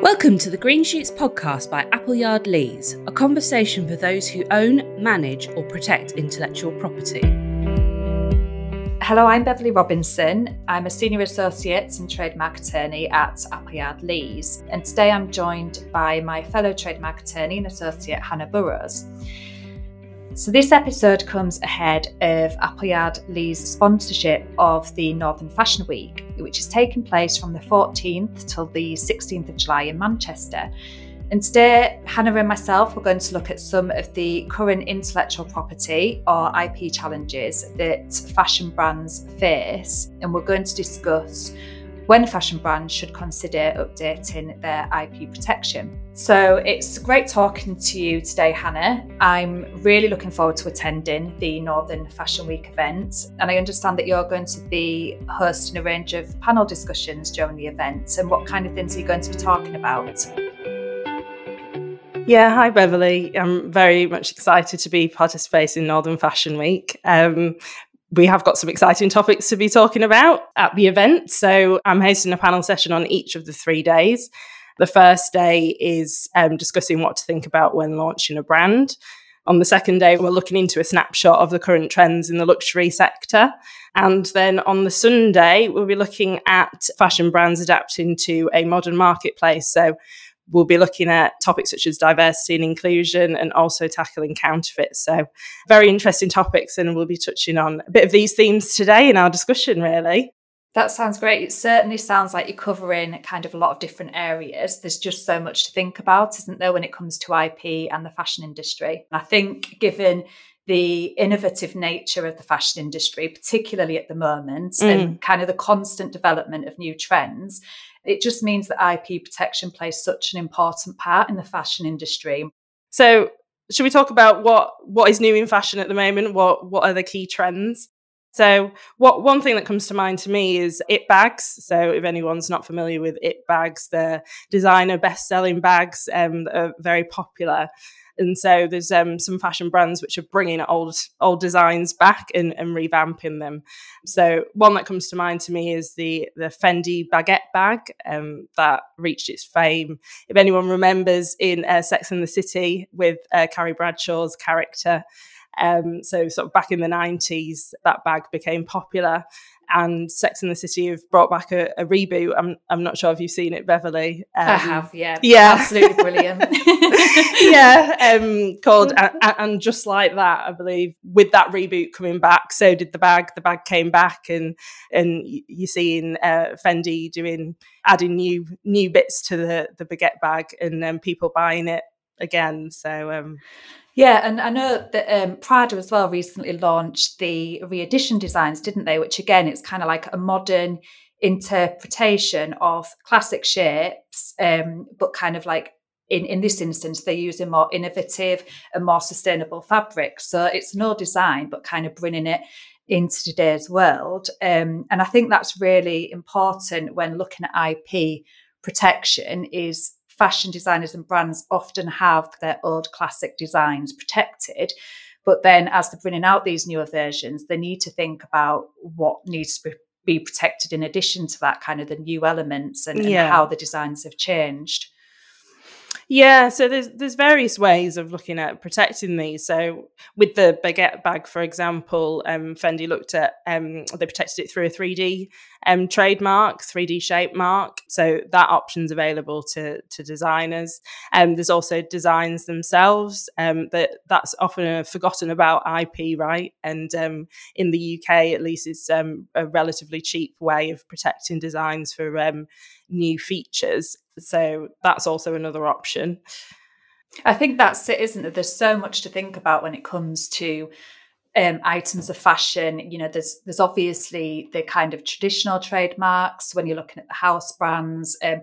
Welcome to the Green Shoots podcast by Appleyard Lees, a conversation for those who own, manage, or protect intellectual property. Hello, I'm Beverley Robinson. I'm a senior associate and trademark attorney at Appleyard Lees, and today I'm joined by my fellow trademark attorney and associate Hannah Burrows. So, this episode comes ahead of Appleyard Lees' sponsorship of the Northern Fashion Week, which is taking place from the 14th till the 16th of July in Manchester. And today, Hannah and myself are going to look at some of the current intellectual property or IP challenges that fashion brands face, and we're going to discuss when fashion brands should consider updating their IP protection. So it's great talking to you today, Hannah. I'm really looking forward to attending the Northern Fashion Week event, and I understand that you're going to be hosting a range of panel discussions during the event. And what kind of things are you going to be talking about? Yeah, hi Beverley. I'm very much excited to be participating in Northern Fashion Week. Um, we have got some exciting topics to be talking about at the event. So I'm hosting a panel session on each of the three days. The first day is um, discussing what to think about when launching a brand. On the second day, we're looking into a snapshot of the current trends in the luxury sector. And then on the Sunday, we'll be looking at fashion brands adapting to a modern marketplace. So we'll be looking at topics such as diversity and inclusion and also tackling counterfeits. So, very interesting topics, and we'll be touching on a bit of these themes today in our discussion, really. That sounds great. It certainly sounds like you're covering kind of a lot of different areas. There's just so much to think about, isn't there, when it comes to IP and the fashion industry? I think, given the innovative nature of the fashion industry, particularly at the moment, mm. and kind of the constant development of new trends, it just means that IP protection plays such an important part in the fashion industry. So, should we talk about what what is new in fashion at the moment? What what are the key trends? So, what one thing that comes to mind to me is it bags. So, if anyone's not familiar with it bags, they're designer best-selling bags um, that are very popular. And so there's um, some fashion brands which are bringing old old designs back and, and, revamping them. So one that comes to mind to me is the the Fendi baguette bag um, that reached its fame. If anyone remembers in uh, Sex and the City with uh, Carrie Bradshaw's character. Um, so sort of back in the 90s, that bag became popular and Sex and the City have brought back a, a reboot. I'm I'm not sure if you've seen it, Beverley. Um, I have, yeah, yeah, absolutely brilliant. yeah, um, called and, and, just like that, I believe. With that reboot coming back, so did the bag. The bag came back, and and you're seeing uh, Fendi doing adding new new bits to the the baguette bag, and um, people buying it again. So um, yeah, and I know that um, Prada as well recently launched the re-edition designs, didn't they? Which again, it's kind of like a modern interpretation of classic shapes, um, but kind of like in, in this instance, they're using more innovative and more sustainable fabrics. So it's no design, but kind of bringing it into today's world. Um, and I think that's really important when looking at IP protection is fashion designers and brands often have their old classic designs protected. But then, as they're bringing out these newer versions, they need to think about what needs to be protected in addition to that kind of the new elements and, yeah. and how the designs have changed. Yeah, so there's there's various ways of looking at protecting these. So with the baguette bag, for example, um, Fendi looked at um, they protected it through a 3D um, trademark, 3D shape mark. So that option's available to to designers. And um, there's also designs themselves um, that that's often a forgotten about IP, right? And um, in the UK, at least, it's um, a relatively cheap way of protecting designs for um, new features. So that's also another option. I think that's it, isn't it? There's so much to think about when it comes to um, items of fashion. You know, there's there's obviously the kind of traditional trademarks when you're looking at the house brands. Um,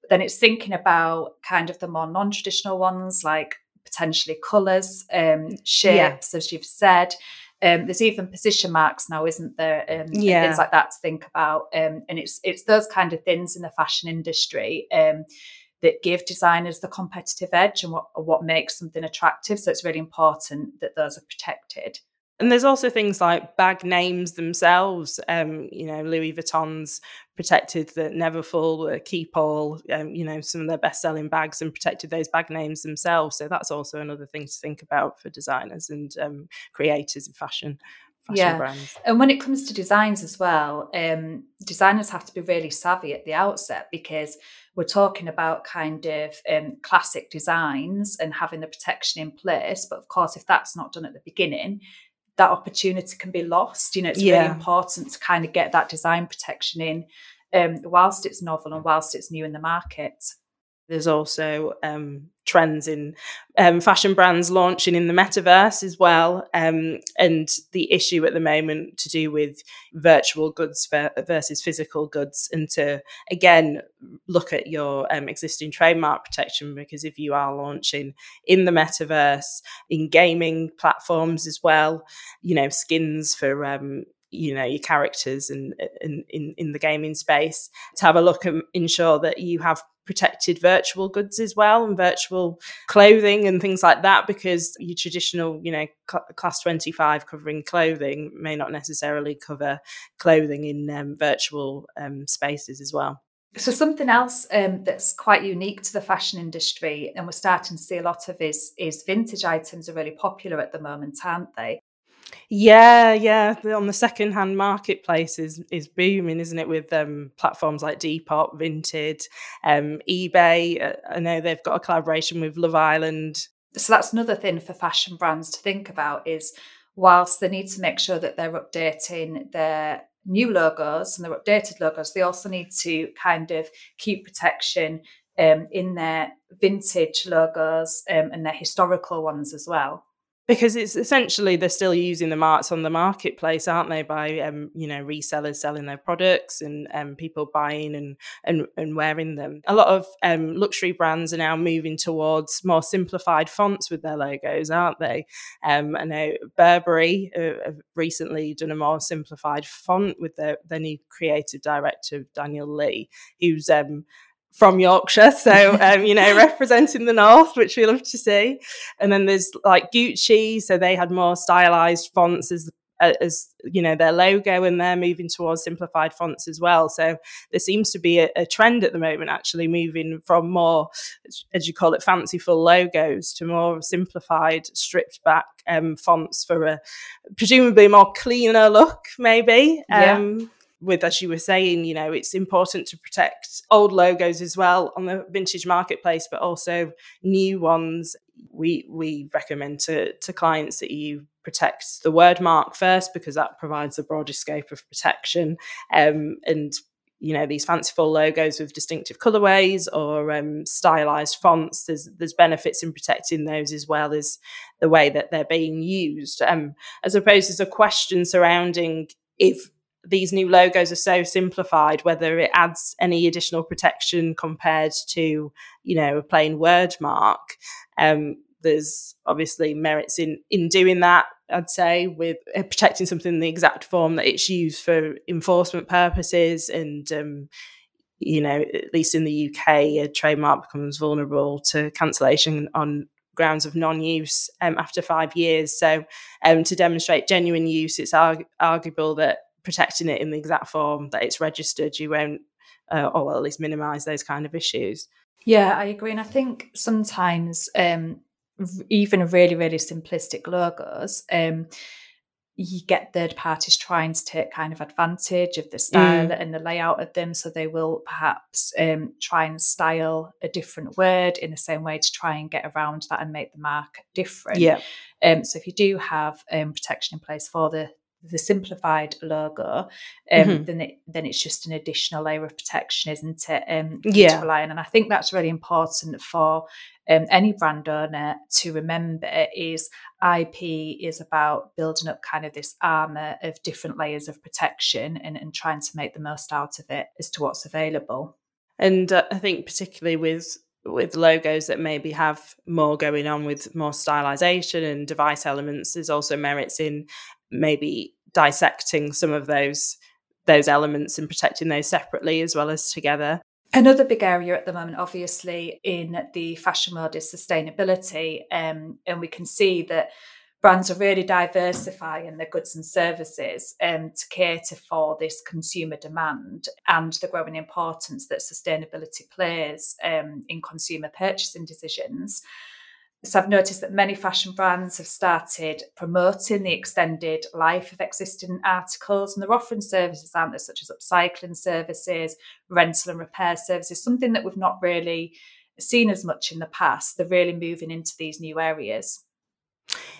but then it's thinking about kind of the more non-traditional ones, like potentially colours, um, shapes, yeah. as you've said. Um, there's even position marks now, isn't there? Um, yeah. things like that to think about. Um, and it's it's those kind of things in the fashion industry um, that give designers the competitive edge and what what makes something attractive. So it's really important that those are protected. And there's also things like bag names themselves. Um, you know, Louis Vuitton's protected the Neverfull, the Keepall, um, you know, some of their best selling bags and protected those bag names themselves. So that's also another thing to think about for designers and um, creators of fashion. fashion yeah. brands. And when it comes to designs as well, um, designers have to be really savvy at the outset because we're talking about kind of um, classic designs and having the protection in place. But of course, if that's not done at the beginning, that opportunity can be lost. You know, it's Yeah. really important to kind of get that design protection in um, whilst it's novel and whilst it's new in the market. There's also um, trends in um, fashion brands launching in the metaverse as well. Um, and the issue at the moment to do with virtual goods versus physical goods, and to again look at your um, existing trademark protection because if you are launching in the metaverse, in gaming platforms as well, you know, skins for. You know your characters and in, in in the gaming space to have a look and ensure that you have protected virtual goods as well and virtual clothing and things like that because your traditional you know cl- class 25 covering clothing may not necessarily cover clothing in um, virtual um, spaces as well So something else um, that's quite unique to the fashion industry, and we're starting to see a lot of is is vintage items are really popular at the moment, aren't they? Yeah, yeah. On the second-hand marketplace is is booming, isn't it? With um, platforms like Depop, Vinted, um, eBay. Uh, I know they've got a collaboration with Love Island. So that's another thing for fashion brands to think about is whilst they need to make sure that they're updating their new logos and their updated logos, they also need to kind of keep protection um, in their vintage logos um, and their historical ones as well. Because it's essentially they're still using the marks on the marketplace, aren't they? By um, you know resellers selling their products and um, people buying and, and and wearing them. A lot of um, luxury brands are now moving towards more simplified fonts with their logos, aren't they? Um, I know Burberry uh, have recently done a more simplified font with their their new creative director Daniel Lee, who's um, from Yorkshire, so um, you know, representing the north, which we love to see. And then there's like Gucci, so they had more stylized fonts as uh, as you know their logo, and they're moving towards simplified fonts as well. So there seems to be a, a trend at the moment, actually moving from more, as you call it, fanciful logos to more simplified, stripped back um, fonts for a presumably more cleaner look, maybe. Yeah. With as you were saying you know it's important to protect old logos as well on the vintage marketplace but also new ones. We we recommend to to clients that you protect the word mark first because that provides the broadest scope of protection um, and you know these fanciful logos with distinctive colorways or um, stylized fonts there's there's benefits in protecting those as well as the way that they're being used um, i suppose a question surrounding if these new logos are so simplified whether it adds any additional protection compared to you know a plain word mark um, there's obviously merits in in doing that i'd say with uh, protecting something in the exact form that it's used for enforcement purposes and um, you know at least in the uk a trademark becomes vulnerable to cancellation on grounds of non-use um, after five years. So um, to demonstrate genuine use it's arg- arguable that protecting it in the exact form that it's registered, you won't, uh, or well, at least minimise those kind of issues. Yeah, I agree. And I think sometimes um, even really, really simplistic logos, um, you get third parties trying to take kind of advantage of the style and the layout of them. So they will perhaps um, try and style a different word in the same way to try and get around that and make the mark different. Yeah, Um, so if you do have um, protection in place for the the simplified logo, um, Mhm. then it then it's just an additional layer of protection, isn't it? Um, Yeah. to rely on, and I think that's really important for um, any brand owner to remember. Is IP is about building up kind of this armor of different layers of protection and, and trying to make the most out of it as to what's available. and uh, I think particularly with with logos that maybe have more going on with more stylization and device elements, there's also merits in maybe dissecting some of those those elements and protecting those separately as well as together. Another big area at the moment, obviously, in the fashion world is sustainability. Um, and we can see that brands are really diversifying their goods and services um, to cater for this consumer demand and the growing importance that sustainability plays um, in consumer purchasing decisions. So I've noticed that many fashion brands have started promoting the extended life of existing articles, and they're offering services, aren't such as upcycling services, rental and repair services, something that we've not really seen as much in the past. They're really moving into these new areas.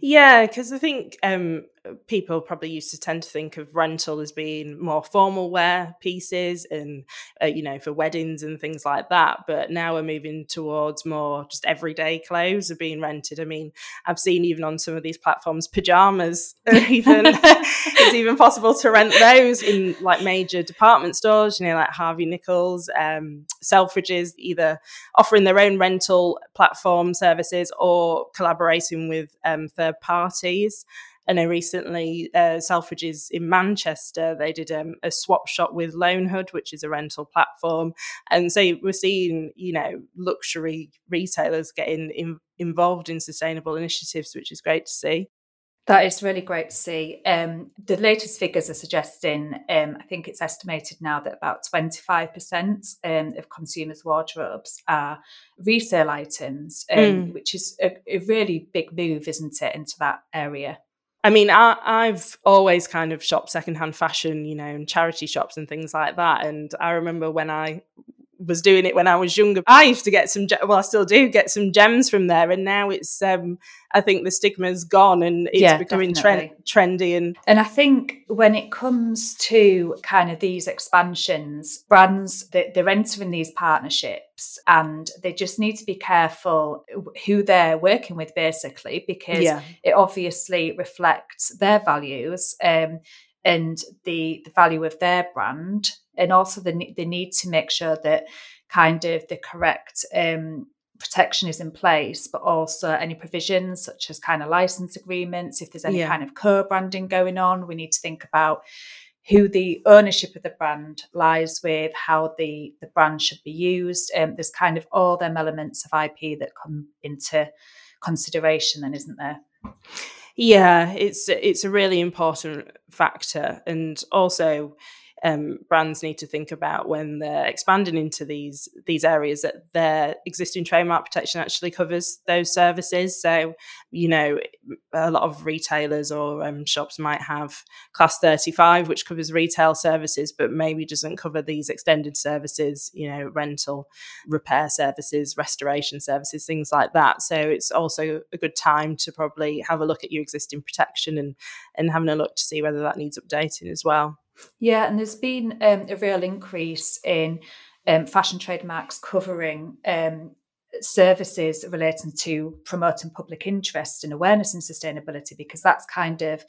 Yeah, because I think um, people probably used to tend to think of rental as being more formal wear pieces and, uh, you know, for weddings and things like that. But now we're moving towards more just everyday clothes are being rented. I mean, I've seen even on some of these platforms, pajamas even, it's even possible to rent those in like major department stores, you know, like Harvey Nichols, um, Selfridges, either offering their own rental platform services or collaborating with um, third parties. I know recently uh, Selfridges in Manchester, they did um, a swap shop with Loanhood, which is a rental platform. And so we're seeing, you know, luxury retailers getting in, involved in sustainable initiatives, which is great to see. That is really great to see. Um, the latest figures are suggesting, um, I think it's estimated now that about 25% um, of consumers' wardrobes are resale items, mm. which is a, a really big move, isn't it, into that area? I mean, I, have always kind of shopped secondhand fashion, you know, and charity shops and things like that. And I remember when I was doing it when I was younger. I used to get some, well, I still do get some gems from there, and now it's, um, I think the stigma's gone and it's yeah, becoming trend, trendy. And and I think when it comes to kind of these expansions, brands that they're entering these partnerships, and they just need to be careful who they're working with, basically, because yeah. it obviously reflects their values. Um, and the, the value of their brand and also the, the need to make sure that kind of the correct um, protection is in place, but also any provisions such as kind of license agreements. If there's any yeah. kind of co-branding going on, we need to think about who the ownership of the brand lies with, how the, the brand should be used. Um, there's kind of all them elements of IP that come into consideration, then, isn't there? Yeah, it's it's a really important factor, and also um, brands need to think about when they're expanding into these these areas that their existing trademark protection actually covers those services. So, you know, a lot of retailers or um, shops might have class 35, which covers retail services, but maybe doesn't cover these extended services, you know, rental, repair services, restoration services, things like that. So it's also a good time to probably have a look at your existing protection and and having a look to see whether that needs updating as well. Yeah, and there's been um, a real increase in um, fashion trademarks covering um, services relating to promoting public interest and awareness in sustainability, because that's kind of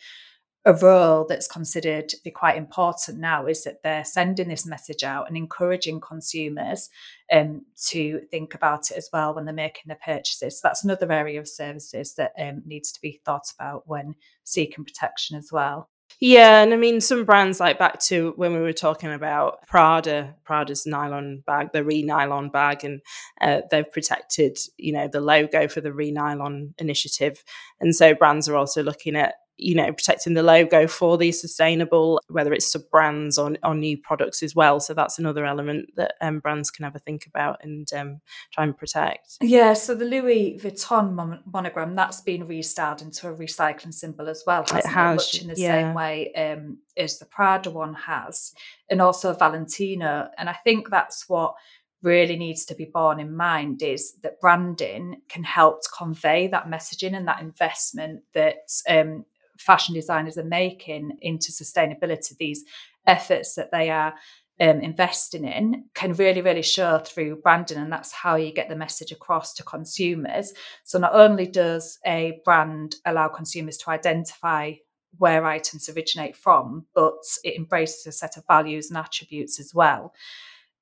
a role that's considered to be quite important now is that they're sending this message out and encouraging consumers um, to think about it as well when they're making their purchases. So that's another area of services that um, needs to be thought about when seeking protection as well. Yeah, and I mean some brands like back to when we were talking about Prada, Prada's nylon bag, the re-nylon bag, and uh, they've protected, you know, the logo for the re-nylon initiative, and so brands are also looking at you know protecting the logo for these sustainable whether it's sub brands or, or new products as well. So that's another element that um, brands can ever think about and um, try and protect. Yeah so the louis vuitton mon- monogram that's been restyled into a recycling symbol as well it has much in the yeah. same way um, as the prada one has and also valentino and i think that's what really needs to be borne in mind is that branding can help to convey that messaging and that investment that um, fashion designers are making into sustainability, these efforts that they are um, investing in can really, really show through branding, and that's how you get the message across to consumers. So, not only does a brand allow consumers to identify where items originate from, but it embraces a set of values and attributes as well.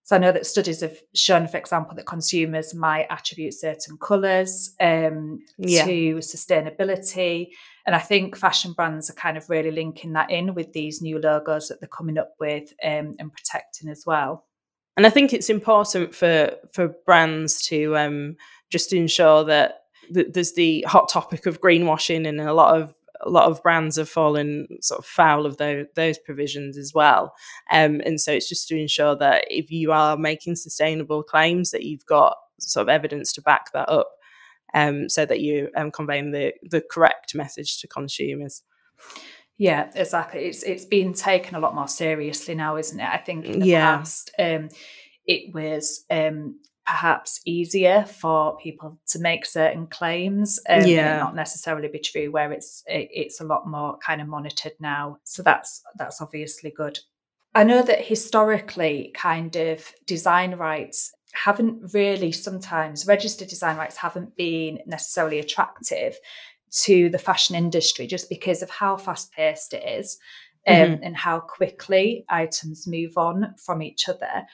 So I know that studies have shown, for example, that consumers might attribute certain colours um, yeah. to sustainability. And I think fashion brands are kind of really linking that in with these new logos that they're coming up with um, and protecting as well. And I think it's important for for brands to um, just ensure that there's the hot topic of greenwashing and a lot of a lot of brands have fallen sort of foul of those, those provisions as well. Um, and so it's just to ensure that if you are making sustainable claims, that you've got sort of evidence to back that up, um, so that you um, conveying the the correct message to consumers. Yeah, exactly. It's it's been taken a lot more seriously now, isn't it? I think in the yeah. past, um, it was um, perhaps easier for people to make certain claims um, yeah. not necessarily be true where it's it, it's a lot more kind of monitored now so that's that's obviously good i know that historically kind of design rights haven't really sometimes registered design rights haven't been necessarily attractive to the fashion industry just because of how fast paced it is um, mm-hmm. and how quickly items move on from each other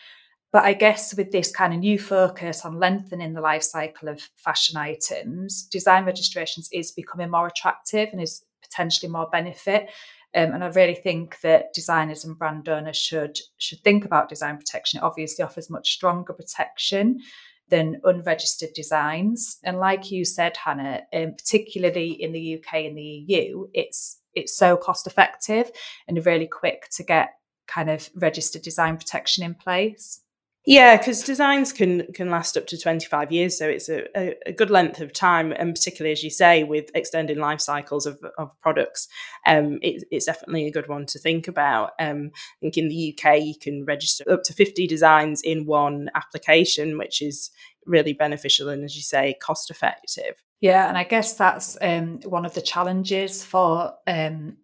but I guess with this kind of new focus on lengthening the life cycle of fashion items, design registrations is becoming more attractive and is potentially more benefit. Um, and I really think that designers and brand owners should should think about design protection. It obviously offers much stronger protection than unregistered designs. And like you said, Hannah, um, particularly in the UK and the EU, it's it's so cost effective and really quick to get kind of registered design protection in place. Yeah, because designs can can last up to twenty five years, so it's a, a, a, good length of time, and particularly as you say, with extending life cycles of, of products, um, it, it's definitely a good one to think about. Um, I think in the UK you can register up to fifty designs in one application, which is really beneficial and, as you say, cost effective. Yeah, and I guess that's um, one of the challenges for um,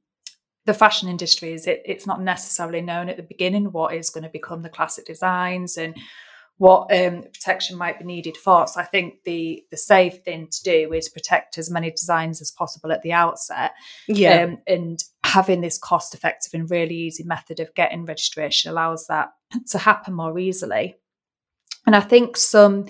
the fashion industry is it, it's not necessarily known at the beginning what is going to become the classic designs and what um, protection might be needed for. So I think the the safe thing to do is protect as many designs as possible at the outset. Yeah. Um, and having this cost effective and really easy method of getting registration allows that to happen more easily. And I think some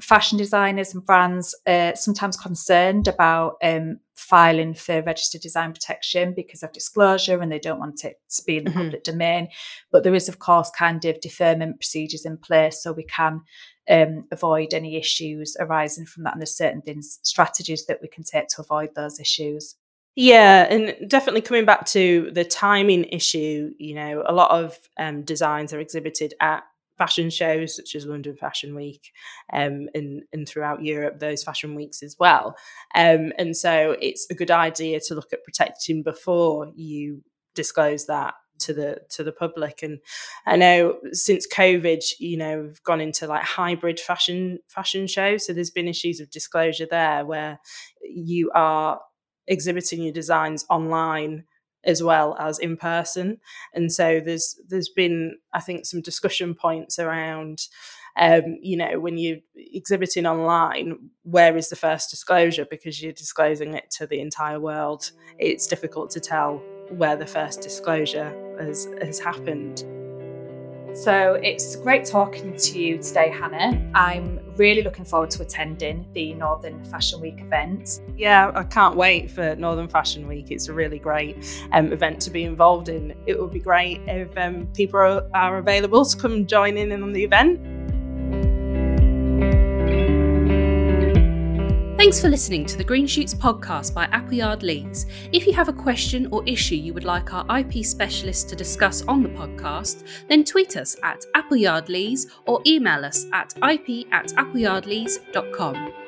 fashion designers and brands are sometimes concerned about um, filing for registered design protection because of disclosure and they don't want it to be in the mm-hmm. public domain. But there is, of course, kind of deferment procedures in place so we can um, avoid any issues arising from that. And there's certain things, strategies that we can take to avoid those issues. Yeah, and definitely coming back to the timing issue, you know, a lot of um, designs are exhibited at fashion shows such as London Fashion Week um, and, and throughout Europe, those fashion weeks as well. Um, and so it's a good idea to look at protecting before you disclose that to the to the public and i know since covid you know we've gone into like hybrid fashion fashion shows so there's been issues of disclosure there where you are exhibiting your designs online as well as in person. And so there's there's been I think some discussion points around um, you know, when you're exhibiting online, where is the first disclosure? Because you're disclosing it to the entire world. It's difficult to tell where the first disclosure has, has happened. So it's great talking to you today, Hannah. I'm really looking forward to attending the Northern Fashion Week event. Yeah, I can't wait for Northern Fashion Week. It's a really great um, event to be involved in. It would be great if um, people are, are available to come join in on the event. Thanks for listening to the Green Shoots podcast by Appleyard Lees. If you have a question or issue you would like our IP specialist to discuss on the podcast, then tweet us at Appleyard Lees or email us at ip at appleyardlees.com.